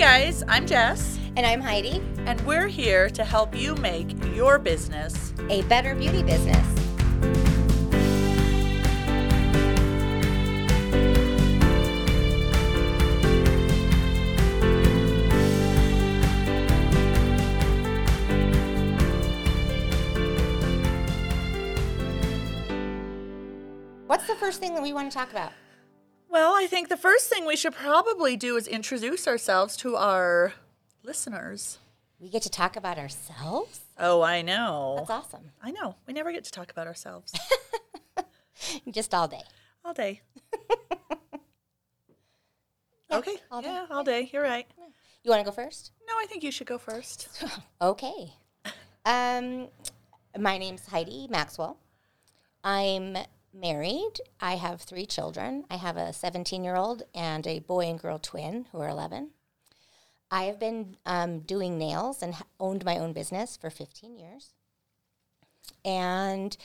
guys, I'm Jess, And I'm Heidi, and we're here to help you make your business. a better beauty business. What's the first thing that we want to talk about? Well, I think the first thing we should probably do is introduce ourselves to our listeners. We get to talk about ourselves? Oh, I know. That's awesome. I know. We never get to talk about ourselves Just all day. all day. okay. all day. Yeah, all day. You're right. You want to go first? No, I think you should go first. Okay. Um, my name's Heidi Maxwell. I'm married. I have three children. I have a 17 year old and a boy and girl twin who are 11. I have been um, doing nails and owned my own business for 15 years. And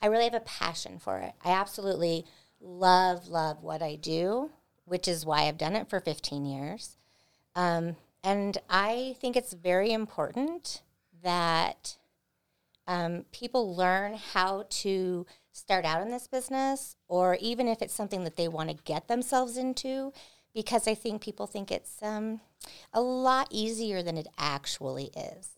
I really have a passion for it. I absolutely love, love what I do, which is why I've done it for 15 years. Um, and I think it's very important that um, people learn how to start out in this business, or even if it's something that they want to get themselves into, because I think people think it's um, a lot easier than it actually is.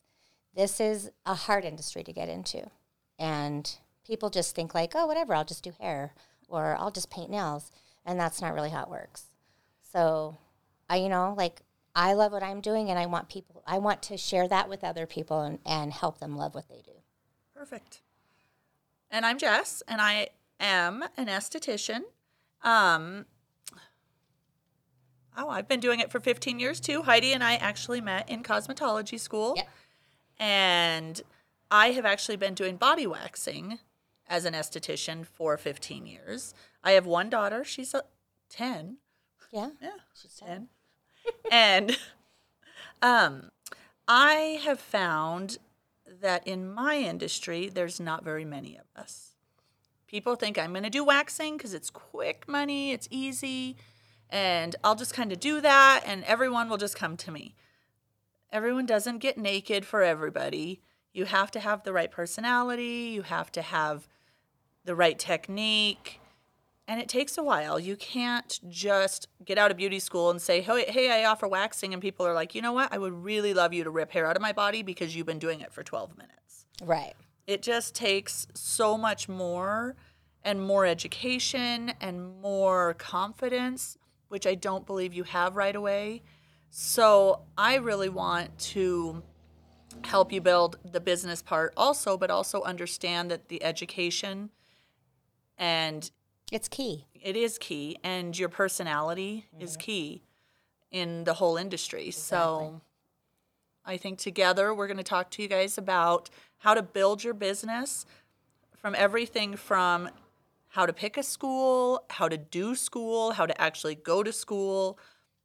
This is a hard industry to get into, and people just think like, oh, whatever, I'll just do hair or I'll just paint nails, and that's not really how it works. So, I, you know, like I love what I'm doing, and I want people, I want to share that with other people and, and help them love what they do. Perfect. And I'm Jess, and I am an esthetician. Um, oh, I've been doing it for 15 years too. Heidi and I actually met in cosmetology school. Yep. And I have actually been doing body waxing as an esthetician for 15 years. I have one daughter. She's a 10. Yeah. Yeah, she's 10. and um, I have found that in my industry, there's not very many of us. People think I'm going to do waxing because it's quick money, it's easy, and I'll just kind of do that, and everyone will just come to me. Everyone doesn't get naked for everybody. You have to have the right personality, you have to have the right technique, and it takes a while. You can't just get out of beauty school and say, hey, hey, I offer waxing. And people are like, you know what? I would really love you to rip hair out of my body because you've been doing it for 12 minutes. Right. It just takes so much more and more education and more confidence, which I don't believe you have right away. So I really want to help you build the business part also, but also understand that the education and It's key. it is key and your personality is mm-hmm. key in the whole industry. So i think together we're going to talk to you guys about how to build your business from everything from how to pick a school how to do school how to actually go to school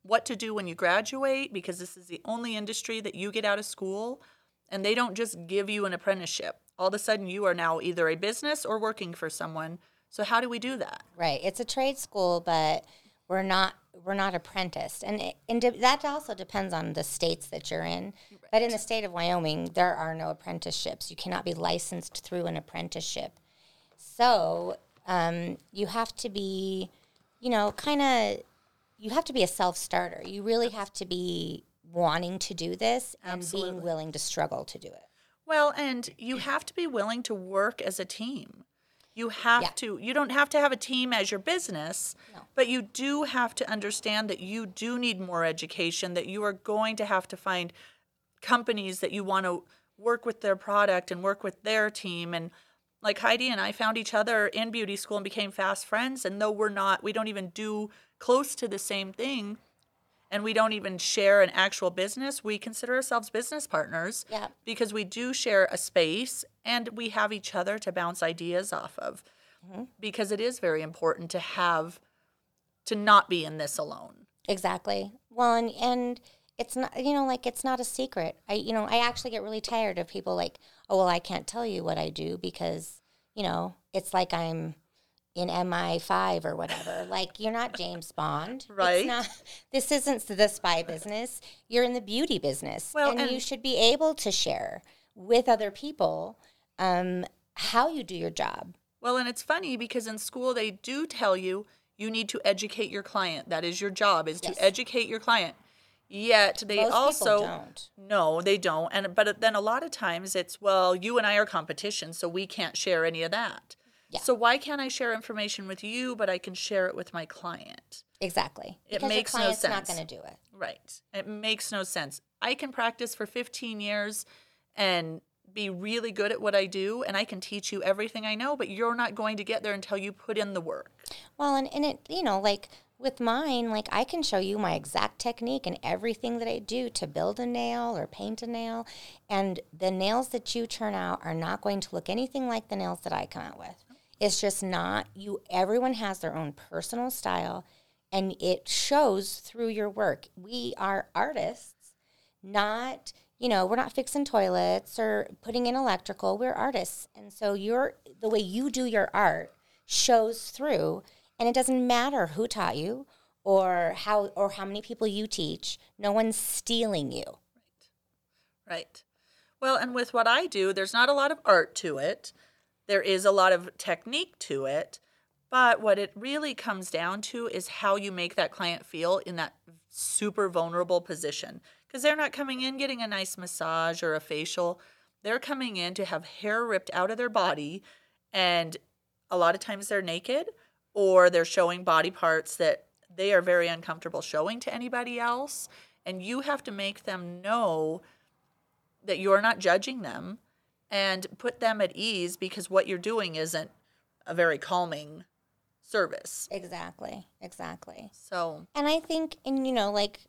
what to do when you graduate because this is the only industry that you get out of school and they don't just give you an apprenticeship. All of a sudden you are now either a business or working for someone so how do we do that Right. It's a trade school, but we're not we're not apprenticed, and it, and de- that also depends on the states that you're in. But in the state of Wyoming, there are no apprenticeships. You cannot be licensed through an apprenticeship. So um, you have to be, you know, kind of. You have to be a self starter. You really have to be wanting to do this and Absolutely. being willing to struggle to do it. Well, and you have to be willing to work as a team. You have Yeah. to, you don't have to have a team as your business, but you do have to understand that you do need more education, that you are going to have to find companies that you want to work with their product and work with their team. And like Heidi and I found each other in beauty school and became fast friends. And though we're not, we don't even do close to the same thing, and we don't even share an actual business, we consider ourselves business partners Yeah. because we do share a space and we have each other to bounce ideas off of. Mm-hmm. Because it is very important to have to not be in this alone. Exactly. Well, and, and it's not, you know, like it's not a secret. I, you know, I actually get really tired of people like, oh, well, I can't tell you what I do because, you know, it's like I'm in MI5 or whatever. like you're not James Bond. Right. It's not, this isn't the spy business. You're in the beauty business. Well, and, and- you should be able to share with other people um, how you do your job. Well, and it's funny because in school they do tell you you need to educate your client. That is your job is Yes. to educate your client. Yet they Most also don't. no, they don't. And but then a lot of times it's well, you and I are competition, so we can't share any of that. Yeah. So why can't I share information with you, but I can share it with my client? Exactly. It because makes no your client's not sense. going to do it. Right. It makes no sense. I can practice for 15 years and be really good at what I do, and I can teach you everything I know, but you're not going to get there until you put in the work. Well, and, and it, you know, like with mine, like I can show you my exact technique and everything that I do to build a nail or paint a nail. And the nails that you turn out are not going to look anything like the nails that I come out with. It's just not you. Everyone has their own personal style, and it shows through your work. We are artists, not you know we're not fixing toilets or putting in electrical. We're artists, and so your the way you do your art shows through, and it doesn't matter who taught you or how or how many people you teach. No one's stealing you. Right. Well, and with what I do, there's not a lot of art to it. There is a lot of technique to it. But what it really comes down to is how you make that client feel in that super vulnerable position. Because they're not coming in getting a nice massage or a facial. They're coming in to have hair ripped out of their body. And a lot of times they're naked or they're showing body parts that they are very uncomfortable showing to anybody else. And you have to make them know that you're not judging them and put them at ease because what you're doing isn't a very calming service. Exactly. Exactly. So, And I think, and you know, like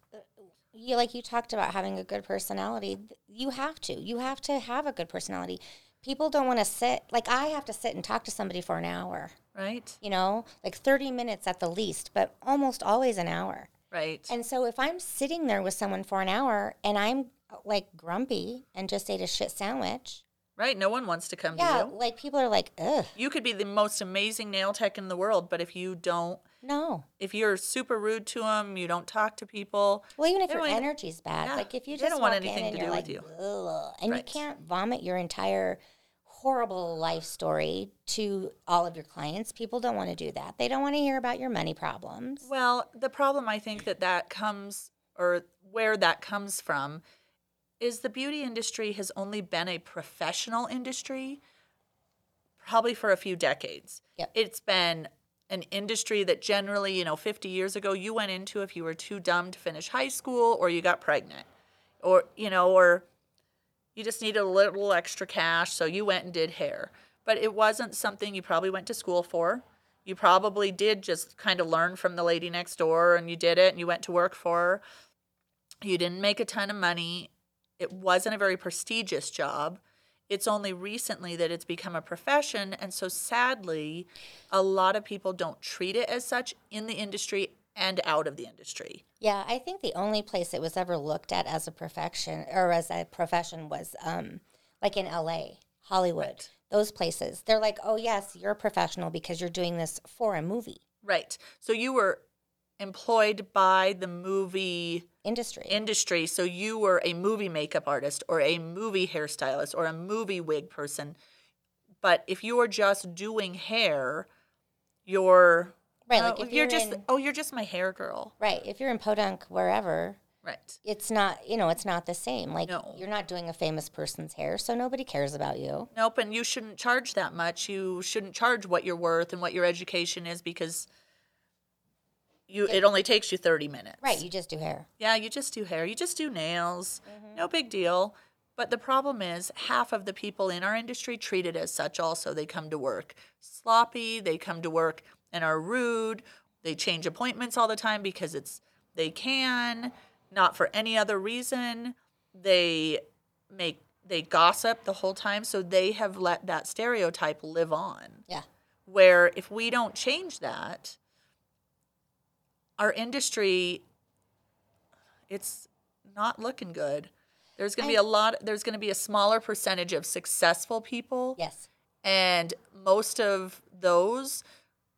you like you talked about having a good personality. You have to. You have to have a good personality. People don't want to sit like I have to sit and talk to somebody for an hour. right? You know, like thirty minutes at the least, but almost always an hour. Right. And so if I'm sitting there with someone for an hour and I'm like grumpy and just ate a shit sandwich, right. No one wants to come yeah, to you. like people are like, ugh, You could be the most amazing nail tech in the world, but if you don't, no. if you're super rude to them, you don't talk to people, Well, even if your even- energy's bad, yeah, like if you just don't want anything to do like, with you. Ugh, and Right. you can't vomit your entire horrible life story to all of your clients. People don't want to do that. They don't want to hear about your money problems. Well, the problem I think that that comes, or where that comes from, is the beauty industry has only been a professional industry probably for a few decades. Yep. It's been an industry that generally, you know, 50 years ago you went into if you were too dumb to finish high school or you got pregnant or, you know, or you just needed a little extra cash, so you went and did hair. But it wasn't something you probably went to school for. You probably did just kind of learn from the lady next door and you did it and you went to work for her. You didn't make a ton of money. It wasn't a very prestigious job. It's only recently that it's become a profession. And so sadly, a lot of people don't treat it as such in the industry and out of the industry. Yeah, I think the only place it was ever looked at as a profession or as a profession was um, like in LA, Hollywood, Right. those places. They're like, oh, yes, you're a professional because you're doing this for a movie Right. So you were employed by the movie industry. industry. So you were a movie makeup artist or a movie hairstylist or a movie wig person. But if you're just doing hair, you're right. oh, Like if you're, you're, just in, oh you're just my hair girl. right. If you're in Podunk, wherever, Right. it's not, you know, it's not the same. Like No. you're not doing a famous person's hair, so nobody cares about you. Nope, and you shouldn't charge that much. You shouldn't charge what you're worth and what your education is because you it only takes you 30 minutes. Right. You just do hair. Yeah, you just do hair, you just do nails. Mm-hmm. No big deal. But the problem is, half of the people in our industry treat it as such also. They come to work sloppy, they come to work and are rude. They change appointments all the time because it's they can, not for any other reason. They make they gossip the whole time, so they have let that stereotype live on Yeah. where if we don't change that, our industry, it's not looking good. There's going to be a lot, there's going to be a smaller percentage of successful people. Yes. And most of those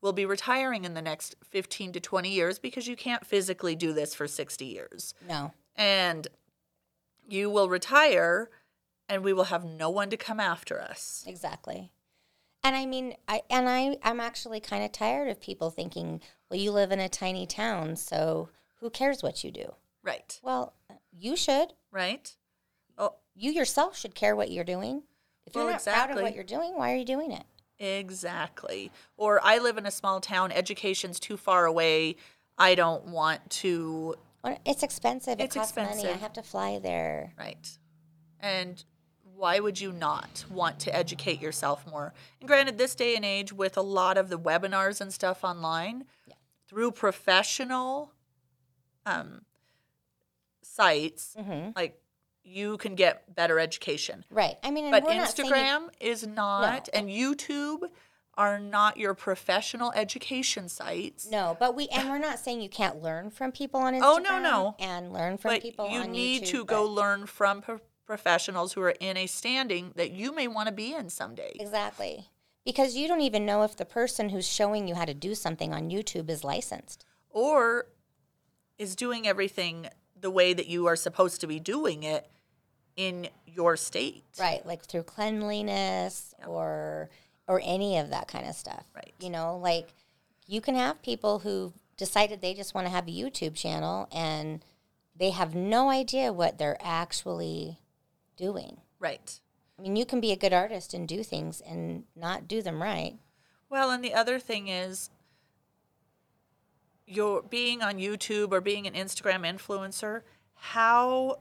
will be retiring in the next 15 to 20 years because you can't physically do this for 60 years. No. And you will retire and we will have no one to come after us. Exactly. And I mean, I and I I'm actually kind of tired of people thinking, well, you live in a tiny town, so who cares what you do? Right. Well, you should. Right? Oh, You yourself should care what you're doing. If you're not proud of exactly. what you're doing, why are you doing it? exactly. Or I live in a small town, education's too far away. I don't want to It's expensive. It It's costs money. I have to fly there. Right. And why would you not want to educate yourself more? And granted, this day and age, with a lot of the webinars and stuff online, through professional um, sites, Mm-hmm. like you can get better education. Right. I mean, But we're not Instagram is not, and YouTube are not your professional education sites. No, but we and we're not saying you can't learn from people on Instagram. Oh, no, no. And learn from but people you need YouTube, to go learn from pro- professionals who are in a standing that you may want to be in someday. Exactly. Because you don't even know if the person who's showing you how to do something on YouTube is licensed. or is doing everything the way that you are supposed to be doing it in your state. Right, like through cleanliness or or any of that kind of stuff. Right. You know, like you can have people who decided they just want to have a YouTube channel and they have no idea what they're actually doing. Right. I mean, you can be a good artist and do things and not do them right. Well, and the other thing is you're being on YouTube or being an Instagram influencer, how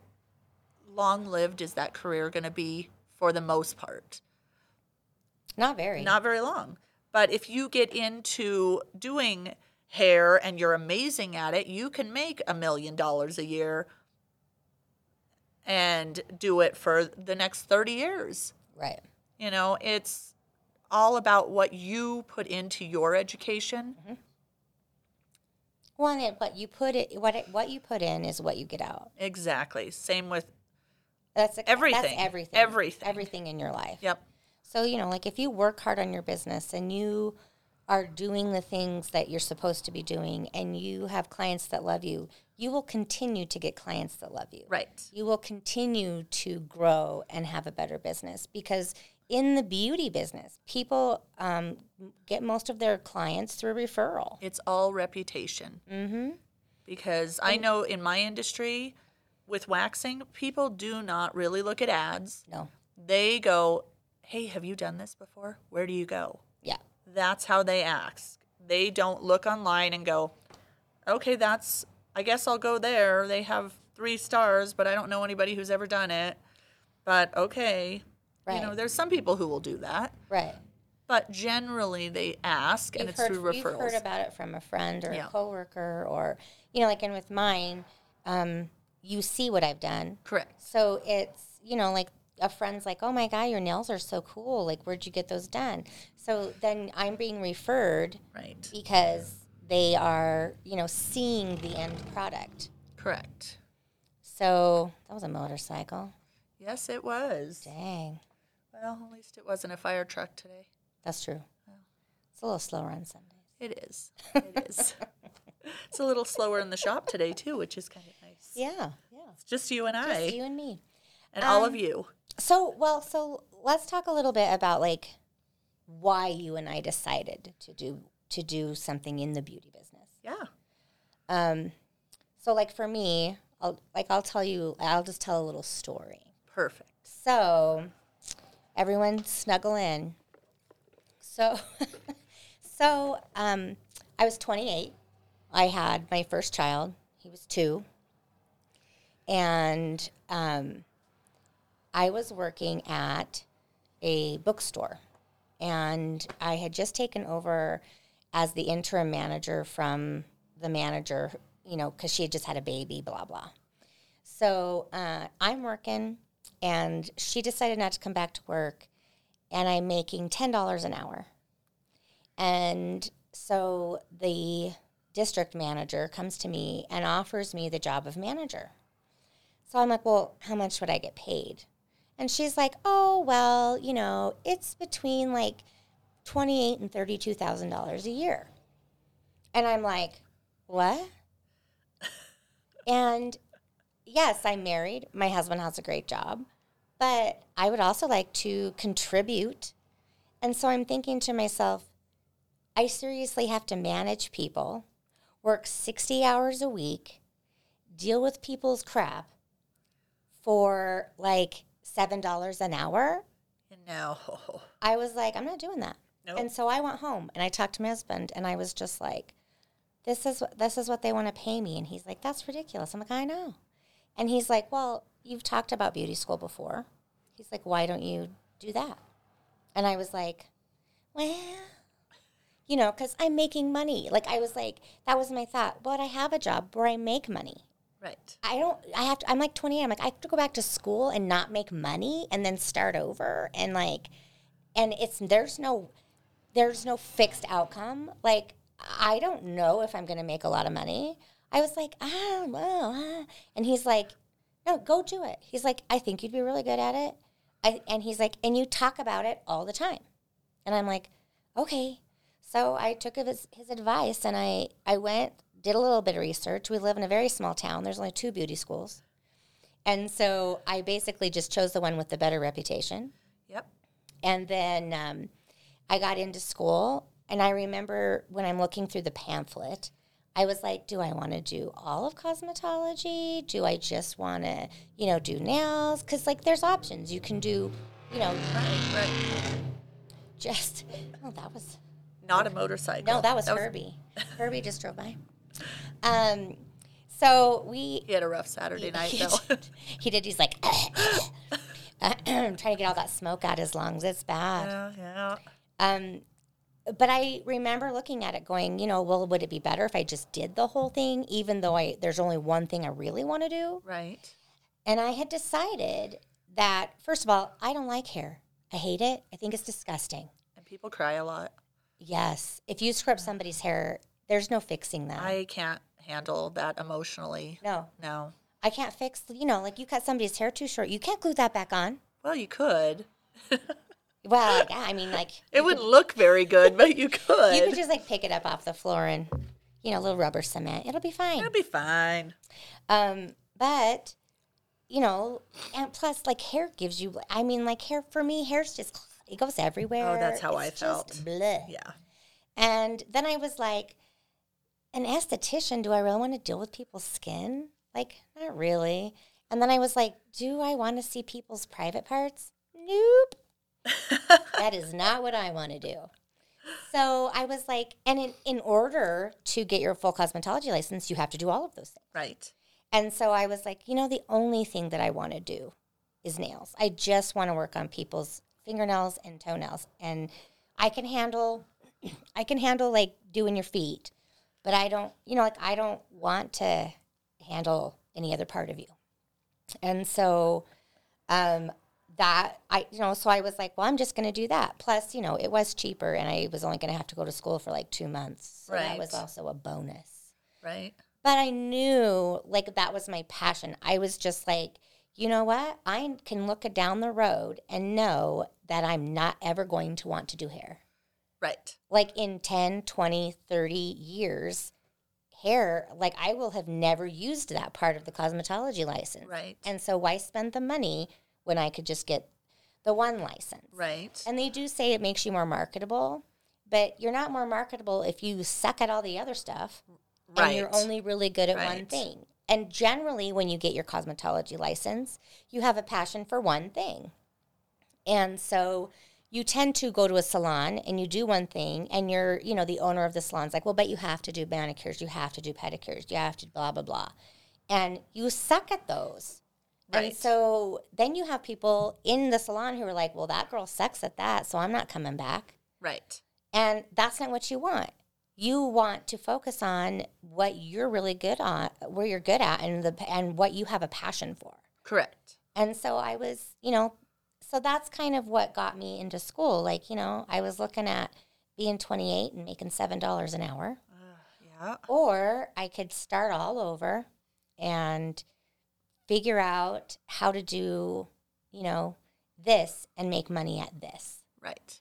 long lived is that career going to be for the most part? Not very. Not very long. But if you get into doing hair and you're amazing at it, you can make a million dollars a year and do it for the next 30 years. right. You know, it's all about what you put into your education. Mm-hmm. Well, and what you put it, what it, what you put in is what you get out. Exactly. Same with, That's That's Everything. everything. Everything. Everything in your life. yep, So, you know, like if you work hard on your business and you are doing the things that you're supposed to be doing and you have clients that love you, you will continue to get clients that love you. right. You will continue to grow and have a better business because in the beauty business, people um, get most of their clients through referral. It's all reputation. Mm-hmm. Because I know in my industry, with waxing, people do not really look at ads. No. They go, hey, have you done this before? Where do you go? That's how they ask. They don't look online and go, okay, that's, I guess I'll go there. They have three stars, but I don't know anybody who's ever done it. But okay. You know, there's some people who will do that, Right. but generally they ask and you've it's heard, through You've heard about it from a friend or Yeah. a coworker or, you know, like, and with mine, um, you see what I've done. Correct. So it's, you know, like a friend's like, oh my God, your nails are so cool. Like, where'd you get those done? So then I'm being referred Right. because they are, you know, seeing the end product. Correct. So that was a motorcycle. Yes, it was. Dang. Well, at least it wasn't a fire truck today. That's true. It's a little slower on Sundays. It is. It is. it's a little slower in the shop today too, which is kind of nice. Yeah. Yeah. It's just you and I Just you and me. and all Um, of you. So, well, so let's talk a little bit about like why you and I decided to do to do something in the beauty business. Yeah. Um, so like for me, I'll like I'll tell you, I'll just tell a little story. Perfect. So, everyone snuggle in. So, so um, I was 28. I had my first child. He was two, and um, I was working at a bookstore, and I had just taken over as the interim manager from the manager, you know, because she had just had a baby. Blah blah. So uh, I'm working, and she decided not to come back to work, and I'm making ten dollars an hour. And so the district manager comes to me and offers me the job of manager. So I'm like, well, how much would I get paid? And she's like, oh, well, you know, it's between like twenty-eight and thirty-two thousand dollars a year. And I'm like, what? and yes, I'm married. My husband has a great job, but I would also like to contribute. And so I'm thinking to myself, I seriously have to manage people, work 60 hours a week, deal with people's crap for like $7 an hour. No. I was like, I'm not doing that. Nope. And so I went home and I talked to my husband and I was just like, this is this is what they want to pay me. And he's like, that's ridiculous. I'm like, I know. And he's like, well, you've talked about beauty school before. He's like, why don't you do that? And I was like, well, you know, because I'm making money. Like I was like, that was my thought. But I have a job where I make money. Right. I don't. I have to. I'm like 28. I'm like I have to go back to school and not make money and then start over and like, and it's there's no, there's no fixed outcome. Like I don't know if I'm gonna make a lot of money. I was like I don't ah." and he's like, no, go do it. He's like I think you'd be really good at it. I, and he's like, and you talk about it all the time, and I'm like, okay. So I took his his advice and I I went did a little bit of research. We live in a very small town. There's only two beauty schools. And so I basically just chose the one with the better reputation. Yep. And then um, I got into school. And I remember when I'm looking through the pamphlet, I was like, do I want to do all of cosmetology? Do I just want to, you know, do nails? Because, like, there's options. You can do, you know, Right. Right. just, oh, that was, Not a motorcycle. no, that was Herbie. Herbie just drove by. Um, so we He had a rough Saturday night he, though. did, he did. He's like I'm trying to get all that smoke out of his lungs. It's bad. yeah. Yeah. Um, but I remember looking at it, going, you know, well, would it be better if I just did the whole thing, even though I there's only one thing I really want to do? Right. And I had decided that first of all, I don't like hair. I hate it. I think it's disgusting. And people cry a lot. Yes, if you scrub somebody's hair, there's no fixing that. I can't handle that emotionally. no, No. I can't fix. You know, like you cut somebody's hair too short, you can't glue that back on. Well, you could. Well, yeah, I mean, like It wouldn't look very good, but you could. You could just like pick it up off the floor and, you know, a little rubber cement. It'll be fine. It'll be fine. Um, but, you know, and plus, like hair gives you. I mean, like hair for me, hair's just it goes everywhere. Oh, that's how I felt. just bleh. Yeah. And then I was like, an esthetician. Do I really want to deal with people's skin? Like, not really. And then I was like, do I want to see people's private parts? Nope. that is not what I want to do. So I was like, and in, in order to get your full cosmetology license, you have to do all of those things. Right. And so I was like, you know, the only thing that I want to do is nails. I just want to work on people's fingernails and toenails. And I can handle I can handle like doing your feet, but I don't, you know, like I don't want to handle any other part of you. And so um that I you know, so I was like, well, I'm just going to do that. Plus, you know, it was cheaper and I was only going to have to go to school for like 2 months. So that was also a bonus Right. but I knew like that was my passion. I was just like, you know what? I can look down the road and know that I'm not ever going to want to do hair. Right. Like in 10, 20, 30 years, hair, like I will have never used that part of the cosmetology license. Right. And so why spend the money when I could just get the one license? Right. And they do say it makes you more marketable, but you're not more marketable if you suck at all the other stuff and you're only really good at one thing. And generally, when you get your cosmetology license, you have a passion for one thing. And so you tend to go to a salon and you do one thing, and you're, you know, the owner of the salon's like, well, but you have to do manicures, you have to do pedicures, you have to blah, blah, blah. And you suck at those. And Right. so then you have people in the salon who are like, well, that girl sucks at that, so I'm not coming back. Right. And that's not what you want. You want to focus on what you're really good on, where you're good at, and the and what you have a passion for. Correct. And so I was, you know, so that's kind of what got me into school. Like, you know, I was looking at being 28 and making seven dollars an hour, Yeah. or I could start all over and figure out how to do, you know, this and make money at this. Right.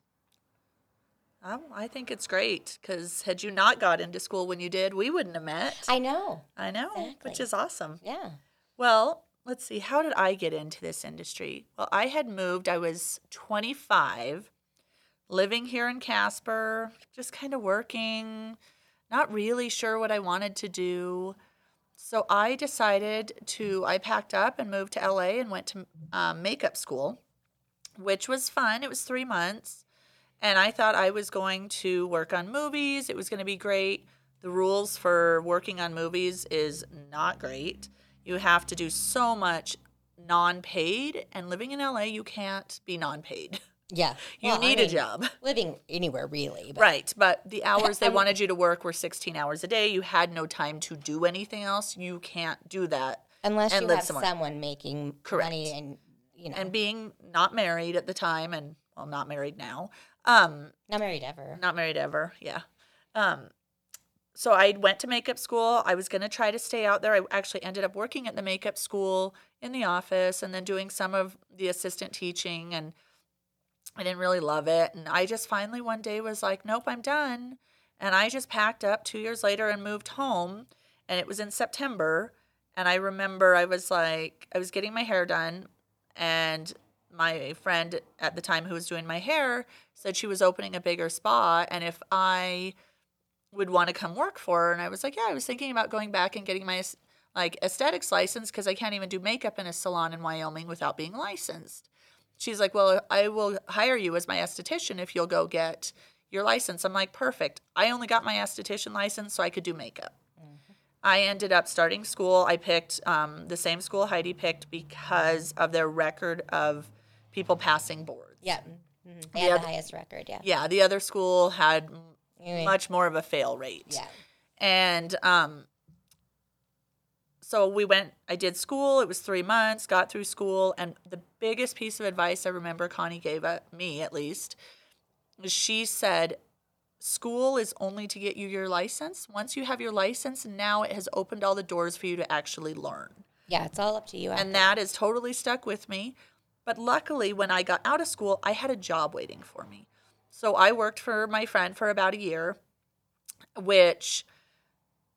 Oh, I think it's great because had you not got into school when you did, we wouldn't have met. I know. I know, which is awesome. Yeah. Well, let's see. How did I get into this industry? Well, I had moved. I was 25, living here in Casper, just kind of working, not really sure what I wanted to do. So I decided to, I packed up and moved to LA and went to um, makeup school, which was fun. It was three months. And I thought I was going to work on movies. It was going to be great. The rules for working on movies is not great. You have to do so much non paid, and living in LA, you can't be non paid. Yeah. You Well, I need a job. Living anywhere really. But Right. But the hours they wanted you to work were 16 hours a day. You had no time to do anything else. You can't do that. Unless you have somewhere. someone making Correct. money and you know And being not married at the time, and well, not married now, um, not married ever. not married ever. Yeah. Um, so I went to makeup school. I was going to try to stay out there. I actually ended up working at the makeup school in the office and then doing some of the assistant teaching. And I didn't really love it. And I just finally one day was like, nope, I'm done. And I just packed up two years later and moved home. And it was in September. And I remember I was like, I was getting my hair done. And my friend at the time who was doing my hair said she was opening a bigger spa. And if I would want to come work for her. And I was like, yeah, I was thinking about going back and getting my like aesthetics license because I can't even do makeup in a salon in Wyoming without being licensed. She's like, well, I will hire you as my esthetician if you'll go get your license. I'm like, perfect. I only got my esthetician license so I could do makeup. I ended up starting school. I picked um, the same school Heidi picked because of their record of people passing boards. Yeah. mhm. They Yeah, have the highest record. Yeah. Yeah, the other school had Anyway, much more of a fail rate. Yeah. And um, so we went, I did school. It was three months, got through school. And the biggest piece of advice I remember Connie gave me, at least, she said, School is only to get you your license. Once you have your license, now it has opened all the doors for you to actually learn. Yeah. It's all up to you. And that has totally stuck with me. But luckily, when I got out of school, I had a job waiting for me. So I worked for my friend for about a year, which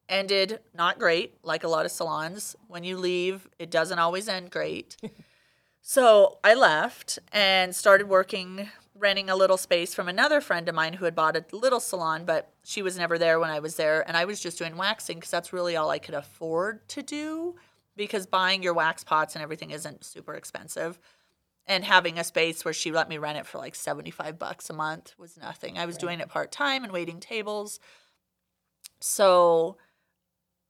ended not great, like a lot of salons. When you leave, it doesn't always end great. so I left and started working, renting a little space from another friend of mine who had bought a little salon, but she was never there when I was there. And I was just doing waxing because that's really all I could afford to do because buying your wax pots and everything isn't super expensive. And having a space where she let me rent it for like 75 bucks a month was nothing. I was doing it part time and waiting tables. So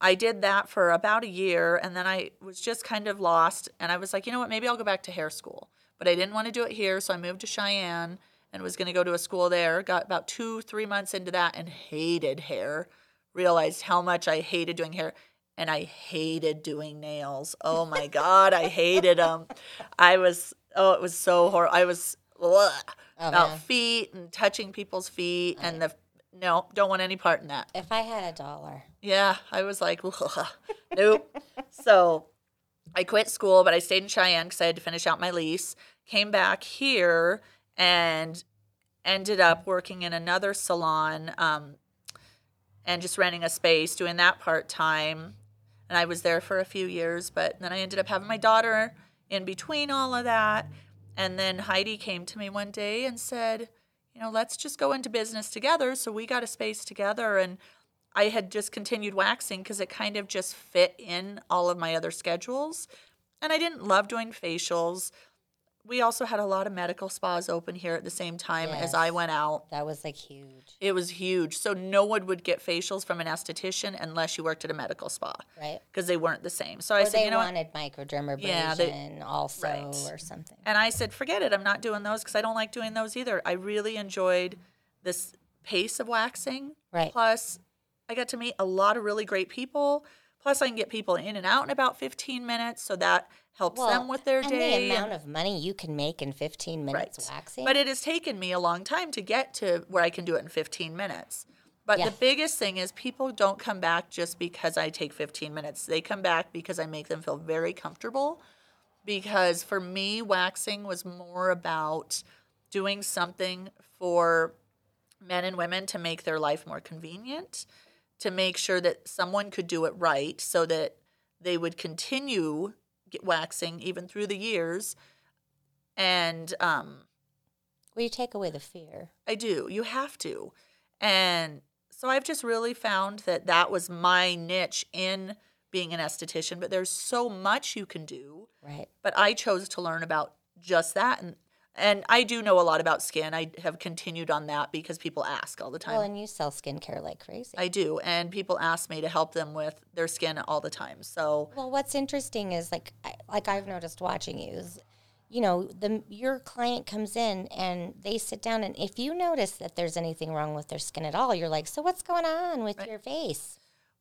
I did that for about a year and then I was just kind of lost. And I was like, you know what, maybe I'll go back to hair school. But I didn't want to do it here. So I moved to Cheyenne and was going to go to a school there. Got about two, three months into that and hated hair. Realized how much I hated doing hair. And I hated doing nails. Oh my God, I hated them. I was, oh, it was so horrible. I was ugh, Oh, about man. feet and touching people's feet and the, no, don't want any part in that. If I had a dollar. Yeah, I was like, nope. so I quit school, but I stayed in Cheyenne because I had to finish out my lease. Came back here and ended up working in another salon um, and just renting a space, doing that part time. And I was there for a few years, but then I ended up having my daughter in between all of that. And then Heidi came to me one day and said, you know, let's just go into business together. So we got a space together and I had just continued waxing because it kind of just fit in all of my other schedules. And I didn't love doing facials. We also had a lot of medical spas open here at the same time as I went out. That was like huge, It was huge. So no one would get facials from an esthetician unless you worked at a medical spa right? because they weren't the same. So I said, you know what? wanted microdermabrasion Yeah, they- also Right. or something. And I said, forget it. I'm not doing those because I don't like doing those either. I really enjoyed this pace of waxing. Right. Plus, I got to meet a lot of really great people. Plus, I can get people in and out in about 15 minutes. So that helps them with their and day. the amount of money you can make in 15 minutes Right. waxing. But it has taken me a long time to get to where I can do it in 15 minutes. But Yeah. the biggest thing is people don't come back just because I take 15 minutes. They come back because I make them feel very comfortable. Because for me, waxing was more about doing something for men and women to make their life more convenient, to make sure that someone could do it right so that they would continue waxing even through the years. And um, Well, you take away the fear. I do. You have to. And so I've just really found that that was my niche in being an esthetician, but there's so much you can do. Right. But I chose to learn about just that and and I do know a lot about skin. I have continued on that because people ask all the time. Well, and you sell skincare like crazy. I do, and people ask me to help them with their skin all the time. So, Well, what's interesting is like I- like I've noticed watching you is, you know, the your client comes in and they sit down and if you notice that there's anything wrong with their skin at all, you're like, so what's going on with your face?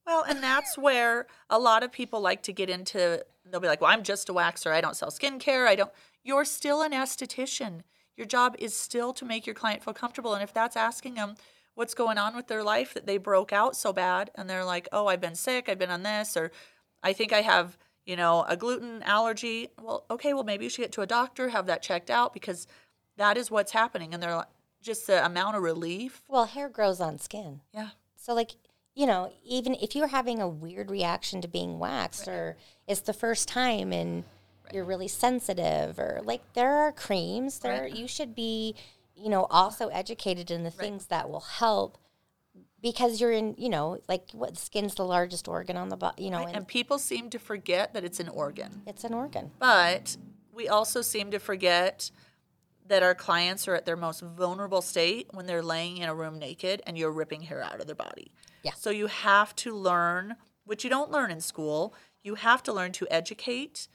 Well, and that's where a lot of people like to get into. They'll be like, "Well, I'm just a waxer. I don't sell skincare. I don't." You're still an esthetician. Your job is still to make your client feel comfortable, and if that's asking them what's going on with their life that they broke out so bad, and they're like, "Oh, I've been sick. I've been on this," or "I think I have." You know, a gluten allergy. Well, okay, well, maybe you should get to a doctor, have that checked out because that is what's happening. And they're like, just the amount of relief. Well, hair grows on skin. Yeah. So like, you know, even if you're having a weird reaction to being waxed or it's the first time and you're really sensitive or like there are creams there Right. you should be, you know, also educated in the things that will help because you're in, you know, like what skin's the largest organ on the body, you know, and, And people seem to forget that it's an organ. it's an organ. But we also seem to forget that our clients are at their most vulnerable state when they're laying in a room naked and you're ripping hair out of their body. Yeah. So you have to learn, which you don't learn in school, you have to learn to educate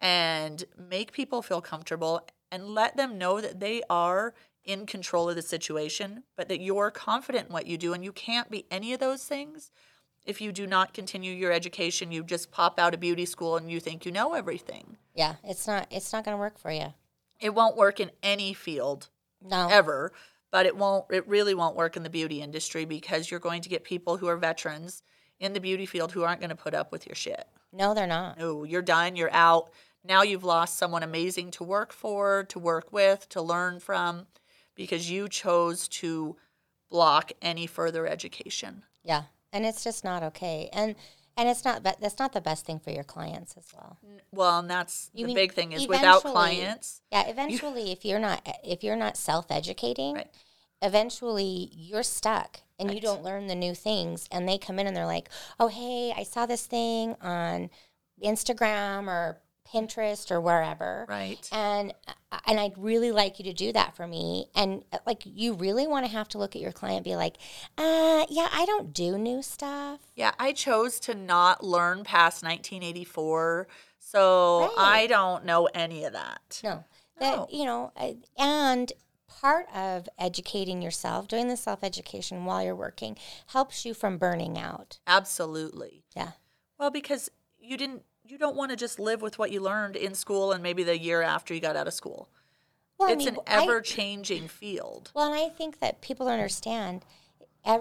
and make people feel comfortable and let them know that they are in control of the situation, but that you're confident in what you do and you can't be any of those things if you do not continue your education. You just pop out of beauty school and you think you know everything. Yeah, it's not it's not going to work for you. It won't work in any field No. ever, but it won't it really won't work in the beauty industry because you're going to get people who are veterans in the beauty field who aren't going to put up with your shit. No, they're not. No, you're done, you're out. Now you've lost someone amazing to work for, to work with, to learn from because you chose to block any further education. Yeah. And it's just not okay. And and it's not but that's not the best thing for your clients as well. Well, and that's You the big thing is without clients, Yeah, eventually if you're not eh, if you're not self-educating, Right. eventually you're stuck and you don't learn the new things and they come in and they're like, "Oh, hey, I saw this thing on Instagram or Pinterest or wherever." right? And and I'd really like you to do that for me. And like you really want to have to look at your client be like, "Uh, yeah, I don't do new stuff." Yeah, I chose to not learn past 1984, so Right. I don't know any of that. No. That No. you know, and part of educating yourself, doing the self-education while you're working helps you from burning out. Absolutely. Yeah. Well, because you didn't you don't want to just live with what you learned in school and maybe the year after you got out of school. Well, it's I mean, an ever-changing field. well, and I think that people understand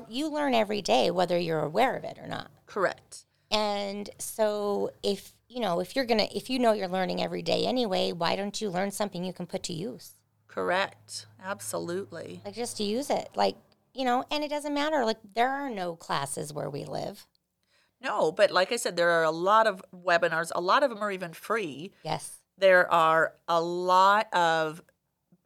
you learn every day whether you're aware of it or not. Correct. And so if, you know, if you're to if you know you're learning every day anyway, why don't you learn something you can put to use? Correct. Absolutely. Like just to use it. Like, you know, and it doesn't matter like there are no classes where we live. No, but like I said, there are a lot of webinars. A lot of them are even free. Yes. There are a lot of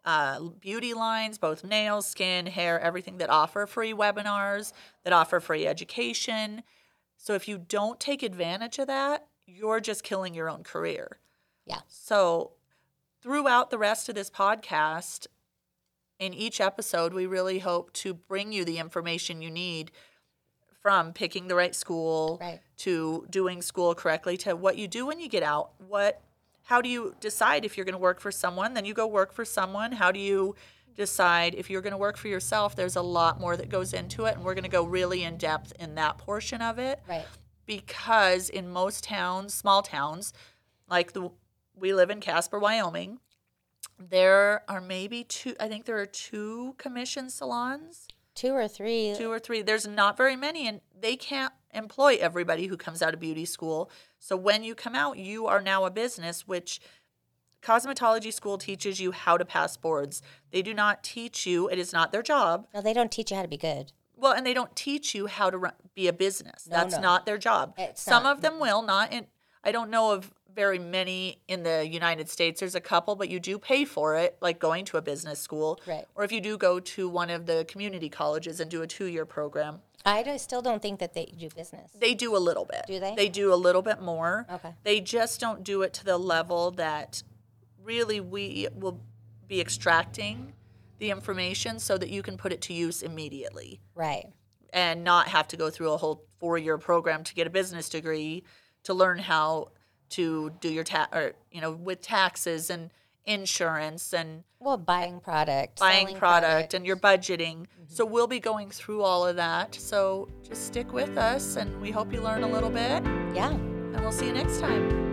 uh, beauty lines, both nails, skin, hair, everything that offer free webinars, that offer free education. So if you don't take advantage of that, you're just killing your own career. Yeah. So throughout the rest of this podcast, in each episode, we really hope to bring you the information you need from picking the right school Right. to doing school correctly to what you do when you get out. What how do you decide if you're going to work for someone? Then you go work for someone. How do you decide if you're going to work for yourself? There's a lot more that goes into it and we're going to go really in depth in that portion of it Right. because in most towns, small towns, like the we live in Casper, Wyoming, there are maybe two I think there are two commission salons, Two or three. two or three. There's not very many and they can't employ everybody who comes out of beauty school. So when you come out, you are now a business which cosmetology school teaches you how to pass boards. They do not teach you, it is not their job. No, they don't teach you how to be good. Well, and they don't teach you how to run, be a business. No, That's no. not their job. It's Some not. of them will not. And I don't know of very many in the United States. There's a couple, but you do pay for it, like going to a business school. Right. Or if you do go to one of the community colleges and do a two year program, I do- still don't think that they do business. they do a little bit. Do they? They do a little bit more. Okay. They just don't do it to the level that really we will be extracting the information so that you can put it to use immediately Right. and not have to go through a whole four year program to get a business degree to learn how to do your tax or you know with taxes and insurance and Well, buying product, buying selling product, and your budgeting. Mm-hmm. So we'll be going through all of that. So just stick with us and we hope you learn a little bit. Yeah. and we'll see you next time